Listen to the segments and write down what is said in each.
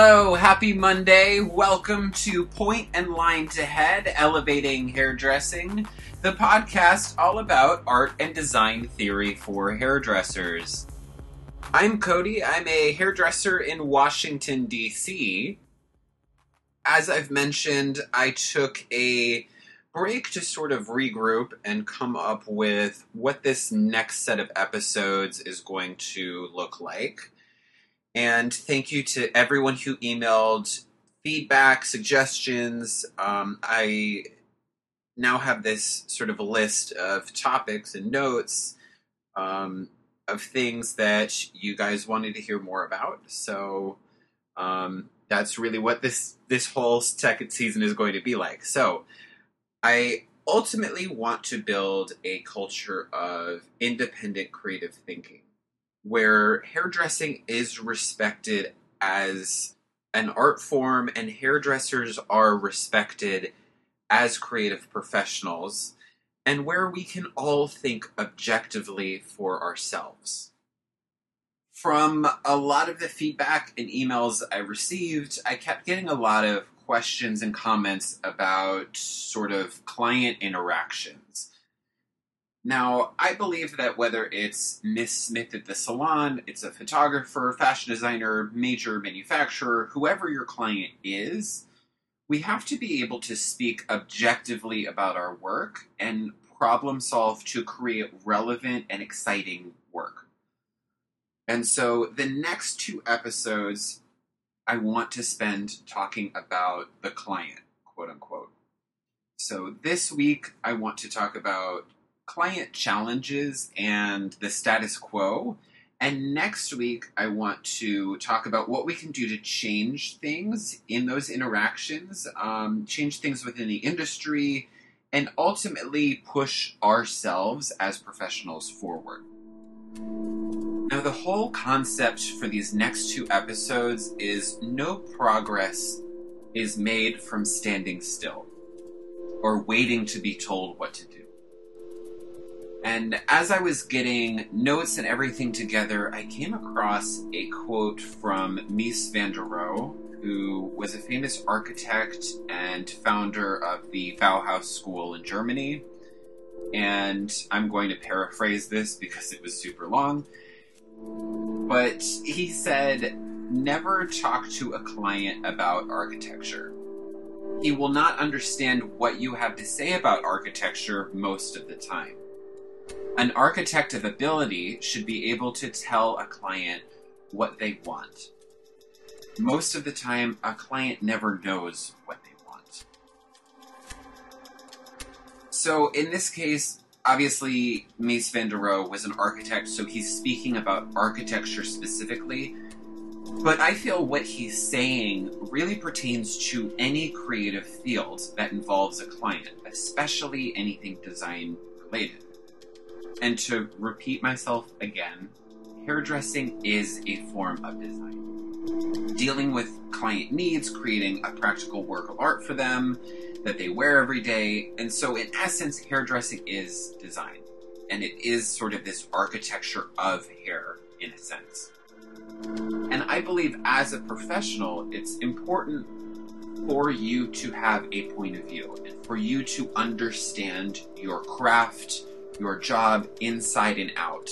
Hello, happy Monday. Welcome to Point and Line to Head Elevating Hairdressing, the podcast all about art and design theory for hairdressers. I'm Cody. I'm a hairdresser in Washington, D.C. As I've mentioned, I took a break to sort of regroup and come up with what this next set of episodes is going to look like. And thank you to everyone who emailed feedback, suggestions. Um, I now have this sort of list of topics and notes um, of things that you guys wanted to hear more about. So um, that's really what this this whole second season is going to be like. So I ultimately want to build a culture of independent creative thinking where hairdressing is respected as an art form and hairdressers are respected as creative professionals and where we can all think objectively for ourselves. From a lot of the feedback and emails I received, I kept getting a lot of questions and comments about sort of client interactions. Now, I believe that whether it's Miss Smith at the salon, it's a photographer, fashion designer, major manufacturer, whoever your client is, we have to be able to speak objectively about our work and problem solve to create relevant and exciting work. And so the next two episodes, I want to spend talking about the client, quote unquote. So this week, I want to talk about client challenges and the status quo. And next week, I want to talk about what we can do to change things in those interactions, um, change things within the industry, and ultimately push ourselves as professionals forward. Now, the whole concept for these next two episodes is no progress is made from standing still or waiting to be told what to do. And as I was getting notes and everything together, I came across a quote from Mies van der Rohe, who was a famous architect and founder of the Bauhaus School in Germany. And I'm going to paraphrase this because it was super long. But he said, Never talk to a client about architecture. He will not understand what you have to say about architecture most of the time. An architect of ability should be able to tell a client what they want. Most of the time, a client never knows what they want. So, in this case, obviously, Mies van der Rohe was an architect, so he's speaking about architecture specifically. But I feel what he's saying really pertains to any creative field that involves a client, especially anything design related. And to repeat myself again, hairdressing is a form of design. Dealing with client needs, creating a practical work of art for them that they wear every day. And so, in essence, hairdressing is design. And it is sort of this architecture of hair, in a sense. And I believe as a professional, it's important for you to have a point of view and for you to understand your craft your job inside and out.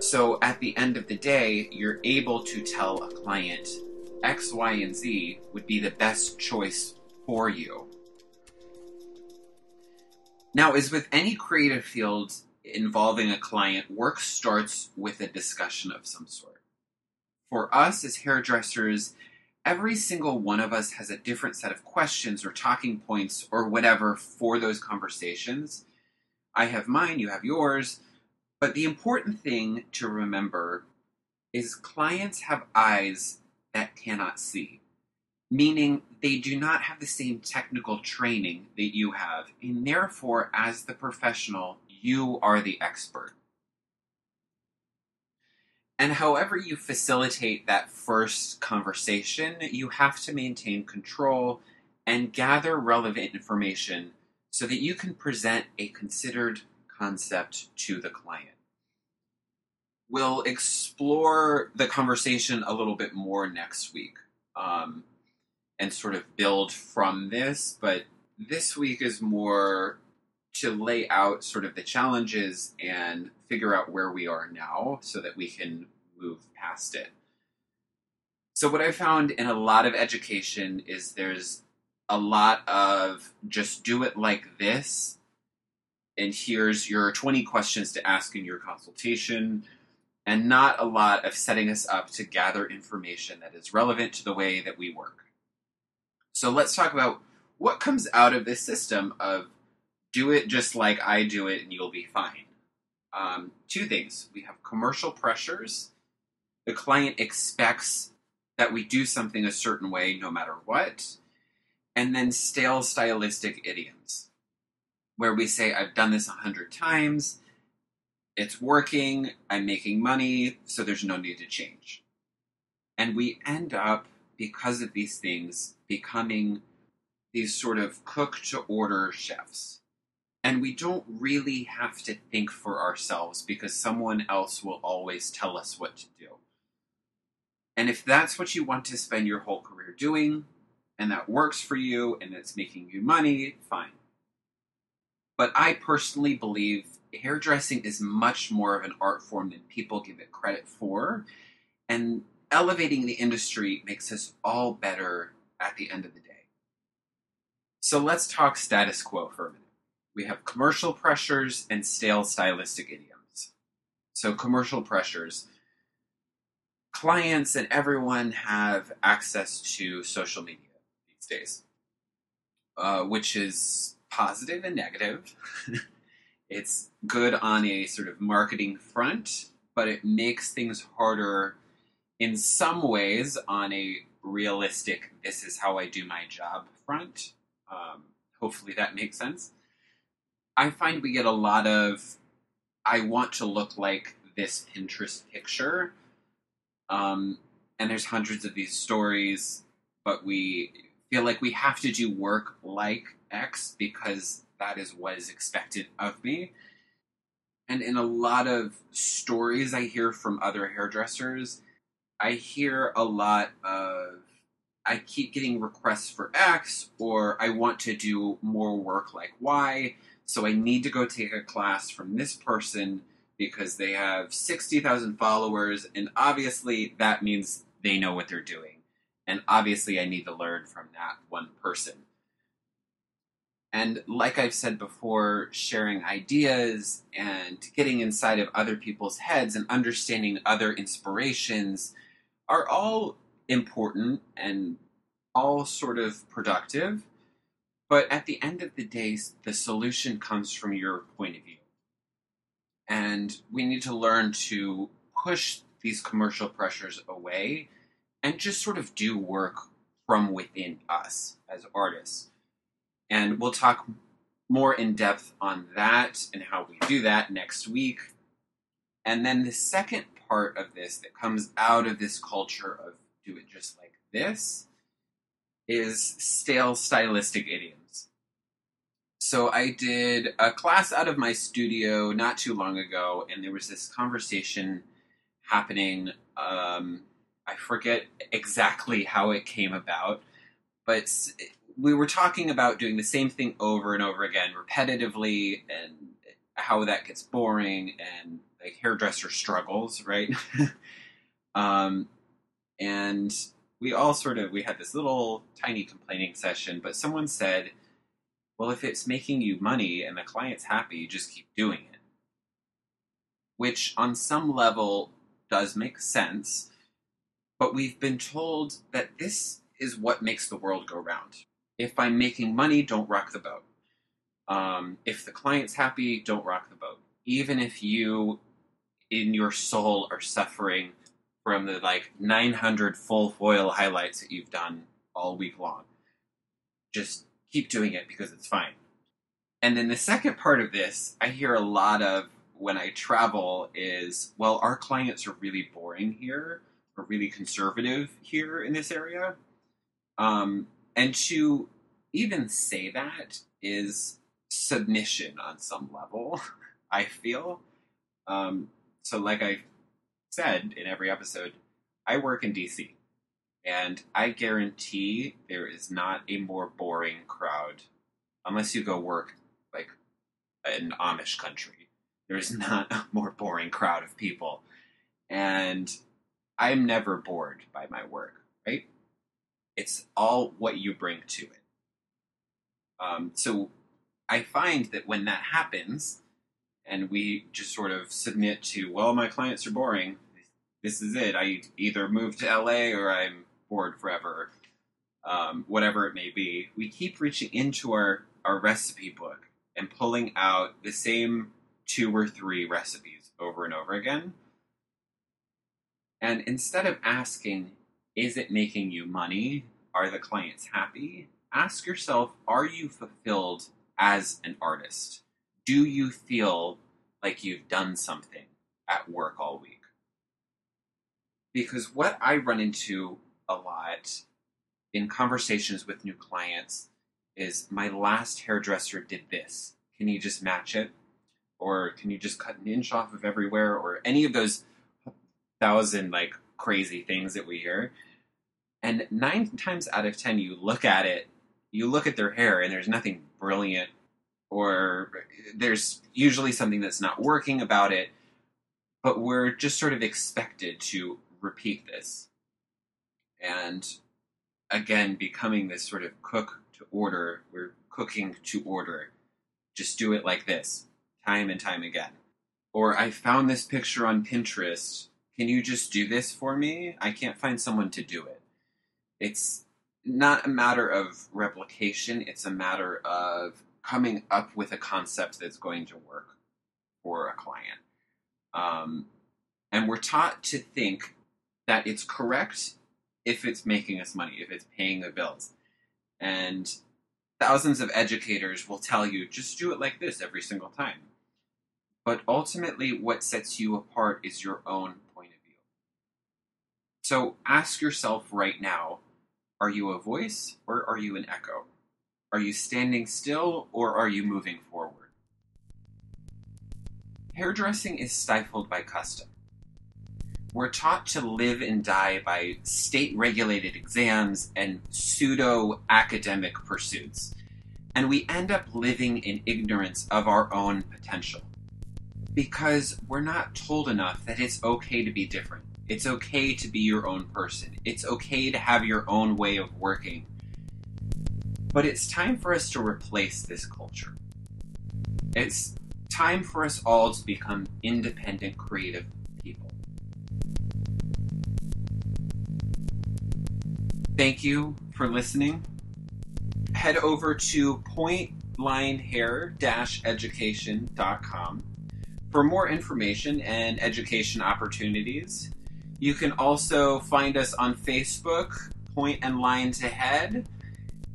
So at the end of the day, you're able to tell a client X, Y, and Z would be the best choice for you. Now, as with any creative field involving a client, work starts with a discussion of some sort. For us as hairdressers, every single one of us has a different set of questions or talking points or whatever for those conversations. I have mine, you have yours. But the important thing to remember is clients have eyes that cannot see, meaning they do not have the same technical training that you have, and therefore, as the professional, you are the expert. And however you facilitate that first conversation, you have to maintain control and gather relevant information so that you can present a considered concept to the client. we'll explore the conversation a little bit more next week um, and sort of build from this. But this week is more to lay out sort of the challenges and figure out where we are now so that we can move past it. So, what I found in a lot of education is there's a lot of just do it like this, and here's your 20 questions to ask in your consultation, and not a lot of setting us up to gather information that is relevant to the way that we work. So, let's talk about what comes out of this system of do it just like I do it and you'll be fine. Um, two things we have commercial pressures. The client expects that we do something a certain way no matter what. And then stale stylistic idioms, where we say, I've done this a hundred times, it's working, I'm making money, so there's no need to change. And we end up, because of these things, becoming these sort of cook to order chefs. And we don't really have to think for ourselves because someone else will always tell us what to do. And if that's what you want to spend your whole career doing, and that works for you and it's making you money, fine. But I personally believe hairdressing is much more of an art form than people give it credit for. And elevating the industry makes us all better at the end of the day. So let's talk status quo for a minute. We have commercial pressures and stale stylistic idioms. So, commercial pressures clients and everyone have access to social media days, uh, which is positive and negative. it's good on a sort of marketing front, but it makes things harder in some ways on a realistic, this is how I do my job front. Um, hopefully that makes sense. I find we get a lot of, I want to look like this Pinterest picture um, and there's hundreds of these stories, but we feel like we have to do work like X because that is what is expected of me. And in a lot of stories I hear from other hairdressers, I hear a lot of I keep getting requests for X or I want to do more work like Y, so I need to go take a class from this person because they have 60,000 followers, and obviously that means they know what they're doing. And obviously, I need to learn from that one person. And like I've said before, sharing ideas and getting inside of other people's heads and understanding other inspirations are all important and all sort of productive. But at the end of the day, the solution comes from your point of view. And we need to learn to push these commercial pressures away and just sort of do work from within us as artists. And we'll talk more in depth on that and how we do that next week. And then the second part of this that comes out of this culture of do it just like this is stale stylistic idioms. So I did a class out of my studio not too long ago, and there was this conversation happening. Um, I forget exactly how it came about, but we were talking about doing the same thing over and over again, repetitively, and how that gets boring, and like hairdresser struggles, right? um, and we all sort of we had this little tiny complaining session, but someone said well, if it's making you money and the client's happy, just keep doing it. Which, on some level, does make sense, but we've been told that this is what makes the world go round. If I'm making money, don't rock the boat. Um, if the client's happy, don't rock the boat. Even if you, in your soul, are suffering from the like 900 full foil highlights that you've done all week long, just keep doing it because it's fine. And then the second part of this, I hear a lot of when I travel is, well, our clients are really boring here, or really conservative here in this area. Um, and to even say that is submission on some level, I feel. Um, so, like I said in every episode, I work in DC. And I guarantee there is not a more boring crowd, unless you go work like in Amish country. There's not a more boring crowd of people. And I'm never bored by my work, right? It's all what you bring to it. Um, so I find that when that happens, and we just sort of submit to, well, my clients are boring. This is it. I either move to LA or I'm bored forever. Um, whatever it may be, we keep reaching into our, our recipe book and pulling out the same two or three recipes over and over again. And instead of asking, is it making you money? Are the clients happy? Ask yourself, are you fulfilled as an artist? Do you feel like you've done something at work all week? Because what I run into a lot in conversations with new clients is my last hairdresser did this. Can you just match it? Or can you just cut an inch off of everywhere? Or any of those thousand like crazy things that we hear. And nine times out of ten, you look at it, you look at their hair, and there's nothing brilliant, or there's usually something that's not working about it. But we're just sort of expected to repeat this. And again, becoming this sort of cook to order, we're cooking to order. Just do it like this, time and time again. Or I found this picture on Pinterest can you just do this for me? I can't find someone to do it. It's not a matter of replication, it's a matter of coming up with a concept that's going to work for a client. Um, and we're taught to think that it's correct if it's making us money, if it's paying the bills. And thousands of educators will tell you just do it like this every single time. But ultimately, what sets you apart is your own so ask yourself right now are you a voice or are you an echo? Are you standing still or are you moving forward? Hairdressing is stifled by custom. We're taught to live and die by state regulated exams and pseudo academic pursuits, and we end up living in ignorance of our own potential because we're not told enough that it's okay to be different. It's okay to be your own person. It's okay to have your own way of working. But it's time for us to replace this culture. It's time for us all to become independent, creative people. Thank you for listening. Head over to pointlinehair-education.com for more information and education opportunities. You can also find us on Facebook, Point and Line to Head,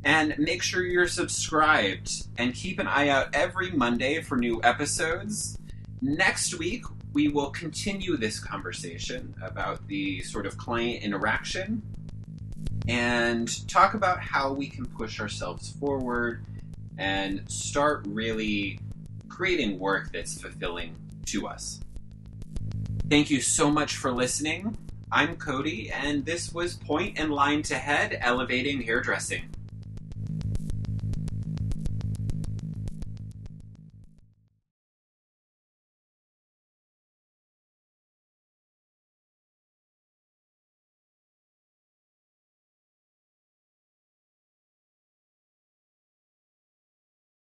and make sure you're subscribed and keep an eye out every Monday for new episodes. Next week, we will continue this conversation about the sort of client interaction and talk about how we can push ourselves forward and start really creating work that's fulfilling to us. Thank you so much for listening. I'm Cody, and this was Point and Line to Head Elevating Hairdressing.